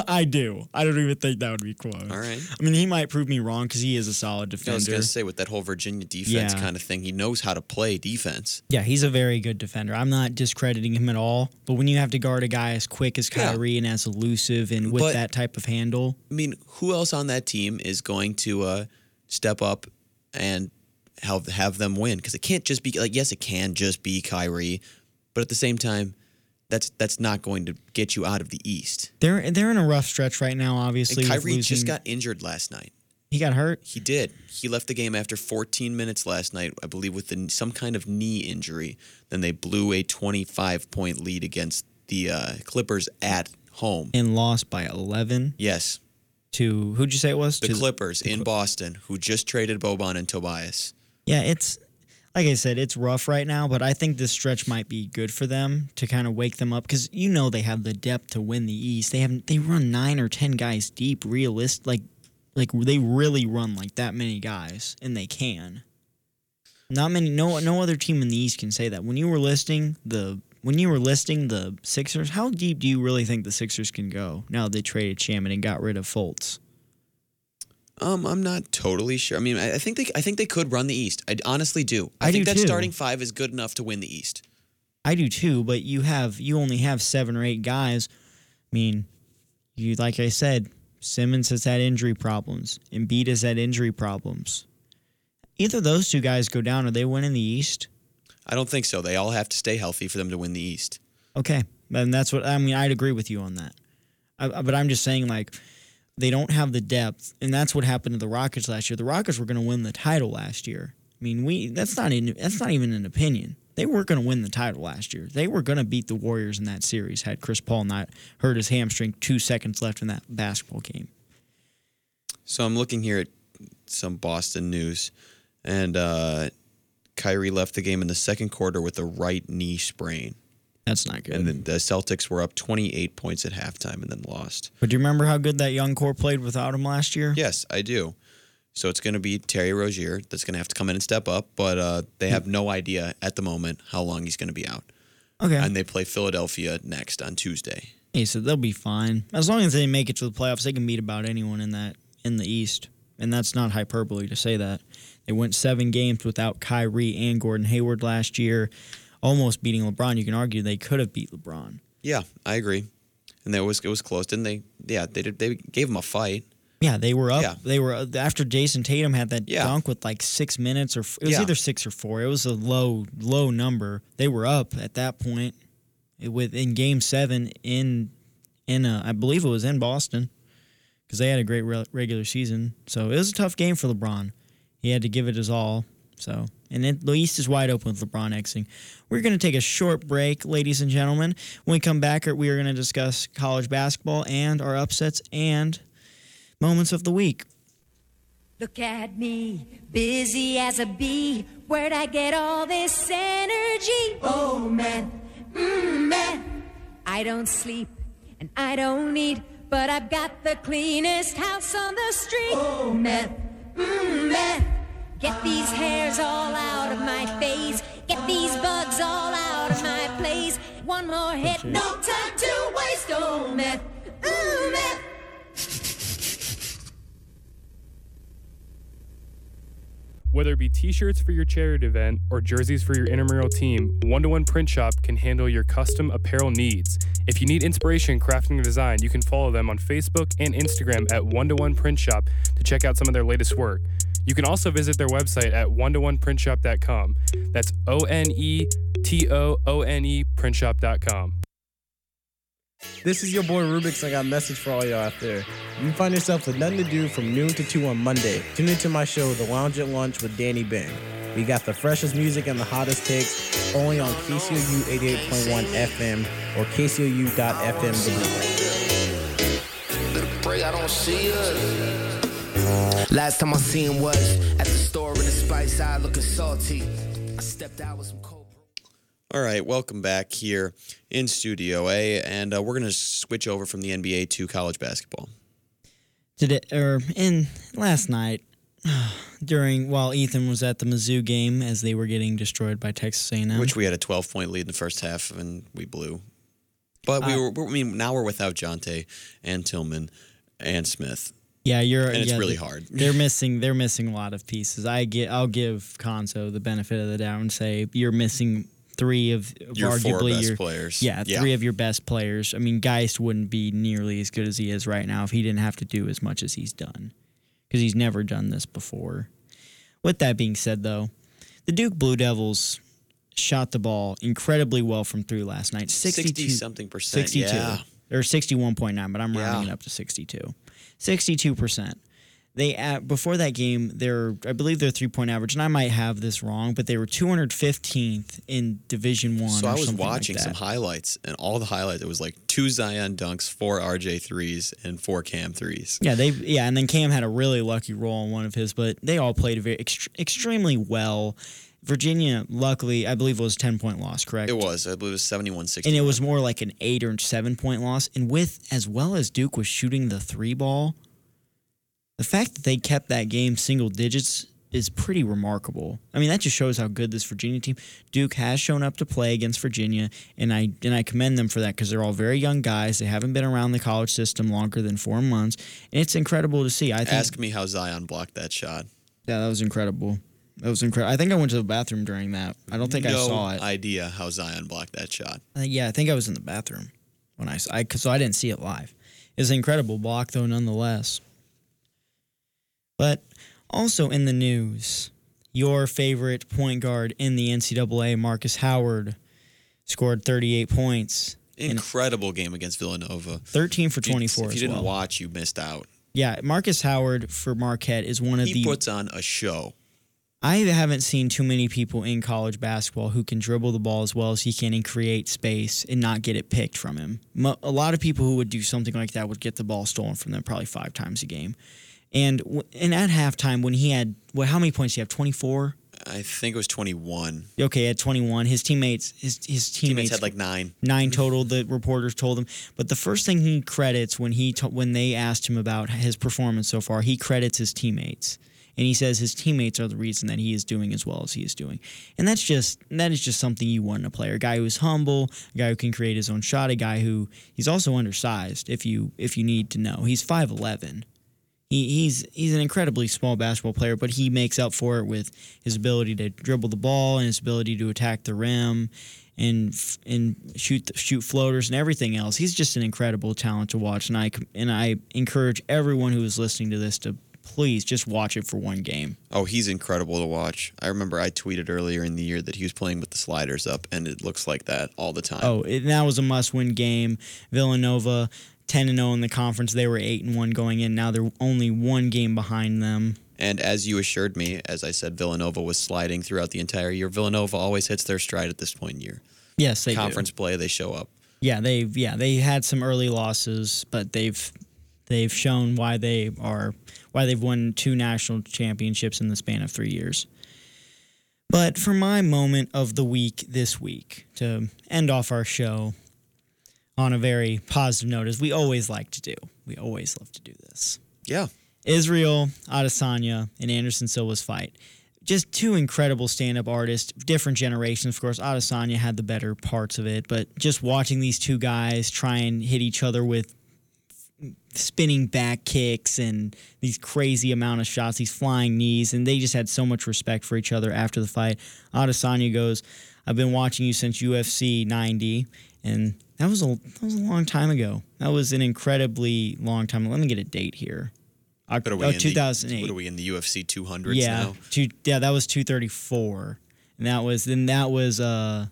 I do. I don't even think that would be close. All right. I mean, he might prove me wrong because he is a solid defender. I was going to say, with that whole Virginia defense Yeah. kind of thing, he knows how to play defense. Yeah, he's a very good defender. I'm not discrediting him at all. But when you have to guard a guy as quick as Yeah. Kyrie and as elusive and with But- that type of handle, I mean, who else on that team is going to uh, step up and have have them win? Because it can't just be like yes, it can just be Kyrie, but at the same time, that's that's not going to get you out of the East. they're they're in a rough stretch right now. Obviously, And Kyrie just got injured last night. he got hurt. He did. He left the game after 14 minutes last night, I believe, with the, some kind of knee injury. Then they blew a 25 point lead against the uh, Clippers at home. and lost by 11 Yes, to who'd you say it was? the To Clippers in Boston, who just traded Boban and Tobias. Yeah, it's like I said, it's rough right now, but I think this stretch might be good for them to kind of wake them up because you know they have the depth to win the East. They have they run nine or ten guys deep, realist like like they really run like that many guys, and they can. Not many, no no other team in the East can say that. When you were listing the when you were listing the Sixers, how deep do you really think the Sixers can go now they traded Shamet and got rid of Fultz? Um, I'm not totally sure. I mean, I, I think they, I think they could run the East. I honestly do. I, I think do that too. starting five is good enough to win the East. I do too, but you have you only have seven or eight guys. I mean, you like I said, Simmons has had injury problems. Embiid has had injury problems. Either those two guys go down, or they win in the East? I don't think so. They all have to stay healthy for them to win the East. Okay, and that's what I mean. I'd agree with you on that. I, but I'm just saying, like, they don't have the depth, and that's what happened to the Rockets last year. The Rockets were going to win the title last year. I mean, we that's not in, that's not even an opinion. They weren't going to win the title last year. They were going to beat the Warriors in that series had Chris Paul not hurt his hamstring two seconds left in that basketball game. So I'm looking here at some Boston news, and uh, Kyrie left the game in the second quarter with a right knee sprain, That's not good. and then the Celtics were up 28 points at halftime and then lost. but do you remember how good that young core played without him last year? Yes, I do. So it's going to be Terry Rozier that's going to have to come in and step up, but uh, they have no idea at the moment how long he's going to be out. Okay. And they play Philadelphia next on Tuesday. Hey, so they'll be fine as long as they make it to the playoffs. They can beat about anyone in that in the East, and that's not hyperbole to say that. They went seven games without Kyrie and Gordon Hayward last year, almost beating LeBron. You can argue they could have beat LeBron. Yeah, I agree. And that was it was close, didn't they? Yeah, they did. They gave him a fight. Yeah, they were up. Yeah. They were after Jayson Tatum had that Yeah. dunk with like six minutes, or it was Yeah. either six or four. It was a low, low number. They were up at that point It- with in Game Seven in in uh, I believe it was in Boston because they had a great re- regular season. So it was a tough game for LeBron. He had to give it his all. So and it, the East is wide open with LeBron exiting. We're going to take a short break, ladies and gentlemen. When we come back, we are going to discuss college basketball and our upsets and moments of the week. Look at me, busy as a bee. Where'd I get all this energy? Oh man, mm, man. I don't sleep and I don't eat, but I've got the cleanest house on the street. Oh man, mm, man. Get these hairs all out of my face. Get these bugs all out of my place. One more hit, no time to waste. Oh man, ooh man. Whether it be t-shirts for your charity event or jerseys for your intramural team, One to One Print Shop can handle your custom apparel needs. If you need inspiration crafting a design, you can follow them on Facebook and Instagram at One to One Print Shop to check out some of their latest work. You can also visit their website at one to one printshop.com. That's O N E T O O N E printshop.com. This is your boy Rubix. I got a message for all y'all out there. You find yourself with nothing to do from noon to 2 on Monday. Tune into my show, The Lounge at Lunch with Danny Bang. We got the freshest music and the hottest takes only on KCOU 88.1 FM or KCOU.FM. Pray I don't see us. Last time I seen him was at the store in the spice side looking salty. I stepped out with some cold. All right, welcome back here in Studio A, and uh, we're going to switch over from the NBA to college basketball. Today or in last night, during while Ethan was at the Mizzou game as they were getting destroyed by Texas A&M, Which we had a 12 point lead in the first half, and we blew. But we Uh, were, I mean, now we're without Jontay and Tillman and Smith. Yeah, you're. And it's yeah, really hard. They're missing. They're missing a lot of pieces. I get. I'll give Cuonzo the benefit of the doubt and say you're missing three of Your arguably best your players. Yeah, Yeah. three of your best players. I mean, Geist wouldn't be nearly as good as he is right now if he didn't have to do as much as he's done, because he's never done this before. With that being said, though, the Duke Blue Devils shot the ball incredibly well from three last night. 62 60-something percent, 62. yeah. Or 61.9, but I'm rounding it up to 62. 62%. They at, before that game, they're I believe their three point average, and I might have this wrong, but they were 215th in Division One. So or I was like watching that. some highlights, and all the highlights, it was like two Zion dunks, four RJ threes, and four Cam threes. Yeah, they yeah, and then Cam had a really lucky role on one of his, but they all played very ext- extremely well. Virginia, luckily, I believe it was a ten point loss, correct? It was, I believe it was 71 60. and it was more like an eight or seven point loss. And with as well as Duke was shooting the three ball, the fact that they kept that game single digits is pretty remarkable. I mean, that just shows how good this Virginia team. Duke has shown up to play against Virginia, and I and I commend them for that because they're all very young guys. They haven't been around the college system longer than four months, and it's incredible to see. I think Ask me how Zion blocked that shot. yeah, that was incredible. That was incredible. I think I went to the bathroom during that. I don't think I saw it. idea how Zion blocked that shot. Uh, yeah, I think I was in the bathroom when I, I so I didn't see it live. It was an incredible block though, nonetheless. But also in the news, your favorite point guard in the NCAA, Marcus Howard, scored 38 points. in Incredible game against Villanova. 13 for If you- 24 If you didn't well. watch, you missed out. Yeah, Marcus Howard for Marquette is one of He the puts on a show. I haven't seen too many people in college basketball who can dribble the ball as well as he can and create space and not get it picked from him. A lot of people who would do something like that would get the ball stolen from them probably five times a game. And w- and at halftime when he had well, how many points did he have? Twenty four. I think it was 21. Okay, at twenty one, his teammates his his teammates, Teammates had like nine. nine total. The reporters told him, but the first thing he credits when he to, when they asked him about his performance so far, he credits his teammates, and he says his teammates are the reason that he is doing as well as he is doing, and that's just that is just something you want in a player, a guy who is humble, a guy who can create his own shot, a guy who he's also undersized. If you if you need to know, he's five eleven. He, he's he's an incredibly small basketball player, but he makes up for it with his ability to dribble the ball and his ability to attack the rim and and shoot shoot floaters and everything else. He's just an incredible talent to watch, and I and I encourage everyone who is listening to this to please just watch it for one game. Oh, he's incredible to watch. I remember I tweeted earlier in the year that he was playing with the sliders up, and it looks like that all the time. Oh, it, that was a must-win game. Villanova, ten and zero in the conference. They were eight and one going in. Now they're only one game behind them. And as you assured me, as I said, Villanova was sliding throughout the entire year. Villanova always hits their stride at this point in year. Yes, they do. Conference play, they show up. Yeah, they've yeah they had some early losses, but they've they've shown why they are why they've won two national championships in the span of three years. But for my moment of the week this week to end off our show on a very positive note, as we always like to do, we always love to do this. Yeah. Israel Adesanya and Anderson Silva's fight. Just two incredible stand-up artists, different generations. Of course, Adesanya had the better parts of it, but just watching these two guys try and hit each other with spinning back kicks and these crazy amount of shots, these flying knees, and they just had so much respect for each other after the fight. Adesanya goes, "I've been watching you since UFC 90," and that was a that was a long time ago. That was an incredibly long time. Let me get a date here. Oc- What are we oh, in the- 2008. what are we in the UFC 200s yeah, now? two, yeah, that was 234, and that was then that was uh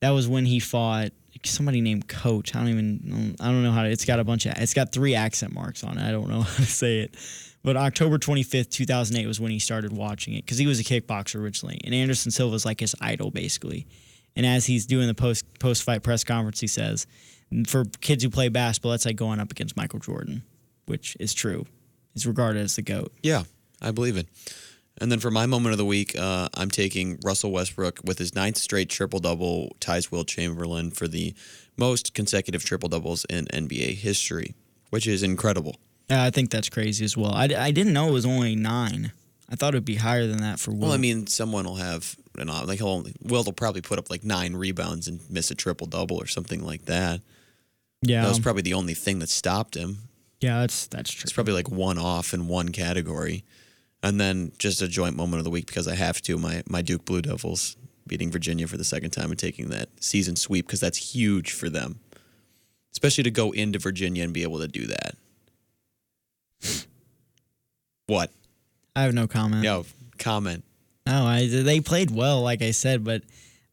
that was when he fought somebody named Coach. I don't even I don't know how to. It's got a bunch of it's got three accent marks on it. I don't know how to say it. But October 25th, 2008 was when he started watching it because he was a kickboxer originally, and Anderson Silva Silva's like his idol basically. And as he's doing the post post fight press conference, he says, "For kids who play basketball, that's like going up against Michael Jordan, which is true. He's regarded as the goat." Yeah, I believe it. And then for my moment of the week, uh, I'm taking Russell Westbrook with his ninth straight triple double, ties Wilt Chamberlain for the most consecutive triple doubles in NBA history, which is incredible. Yeah, I think that's crazy as well. I, I didn't know it was only nine. I thought it would be higher than that for Will. Well, I mean, someone will have, you know, like he'll only, Will will probably put up like nine rebounds and miss a triple double or something like that. yeah, That was probably the only thing that stopped him. yeah, that's that's true. It's probably like one off in one category. And then just a joint moment of the week because I have to. My my Duke Blue Devils beating Virginia for the second time and taking that season sweep because that's huge for them, especially to go into Virginia and be able to do that. What? I have no comment. No comment. No, I, they played well, like I said, but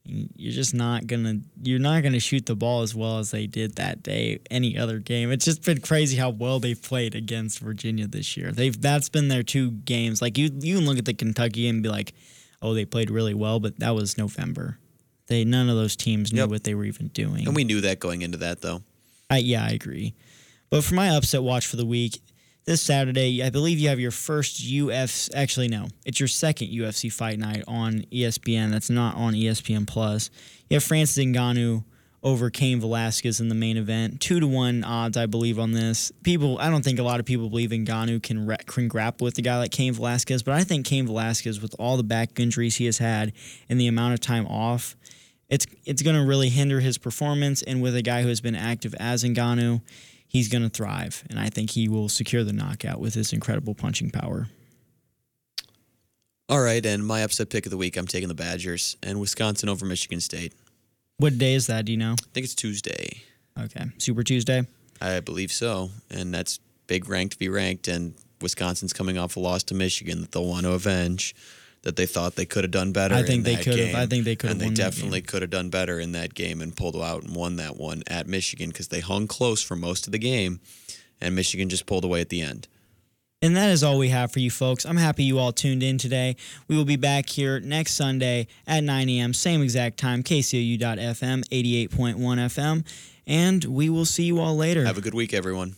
you're just not gonna you're not gonna shoot the ball as well as they did that day any other game. It's just been crazy how well they've played against Virginia this year. They've that's been their two games. Like you you can look at the Kentucky and be like, oh, they played really well, but that was November. They none of those teams knew Yep. what they were even doing. And we knew that going into that though. I, yeah, I agree. But for my upset watch for the week, this Saturday, I believe you have your first UFC. Actually, no, it's your second UFC fight night on ESPN. That's not on ESPN Plus. You have Francis Ngannou over Cain Velasquez in the main event. Two to one odds, I believe, on this. People, I don't think a lot of people believe Ngannou can, re- can grapple with a guy like Cain Velasquez, but I think Cain Velasquez, with all the back injuries he has had and the amount of time off, it's it's going to really hinder his performance. And with a guy who has been active as Ngannou, he's going to thrive, and I think he will secure the knockout with his incredible punching power. All right, and my upset pick of the week, I'm taking the Badgers and Wisconsin over Michigan State. What day is that? Do you know? I think it's Tuesday. Okay, Super Tuesday. I believe so, and that's big ranked v ranked, and Wisconsin's coming off a loss to Michigan that they'll want to avenge. That they thought they could have done better. I in think they could have- I think they could have and they definitely could have done better in that game and pulled out and won that one at Michigan because they hung close for most of the game, and Michigan just pulled away at the end. And that is all we have for you folks. I'm happy you all tuned in today. We will be back here next Sunday at 9 a.m., same exact time, KCOU.FM, 88.1 FM. And we will see you all later. Have a good week, everyone.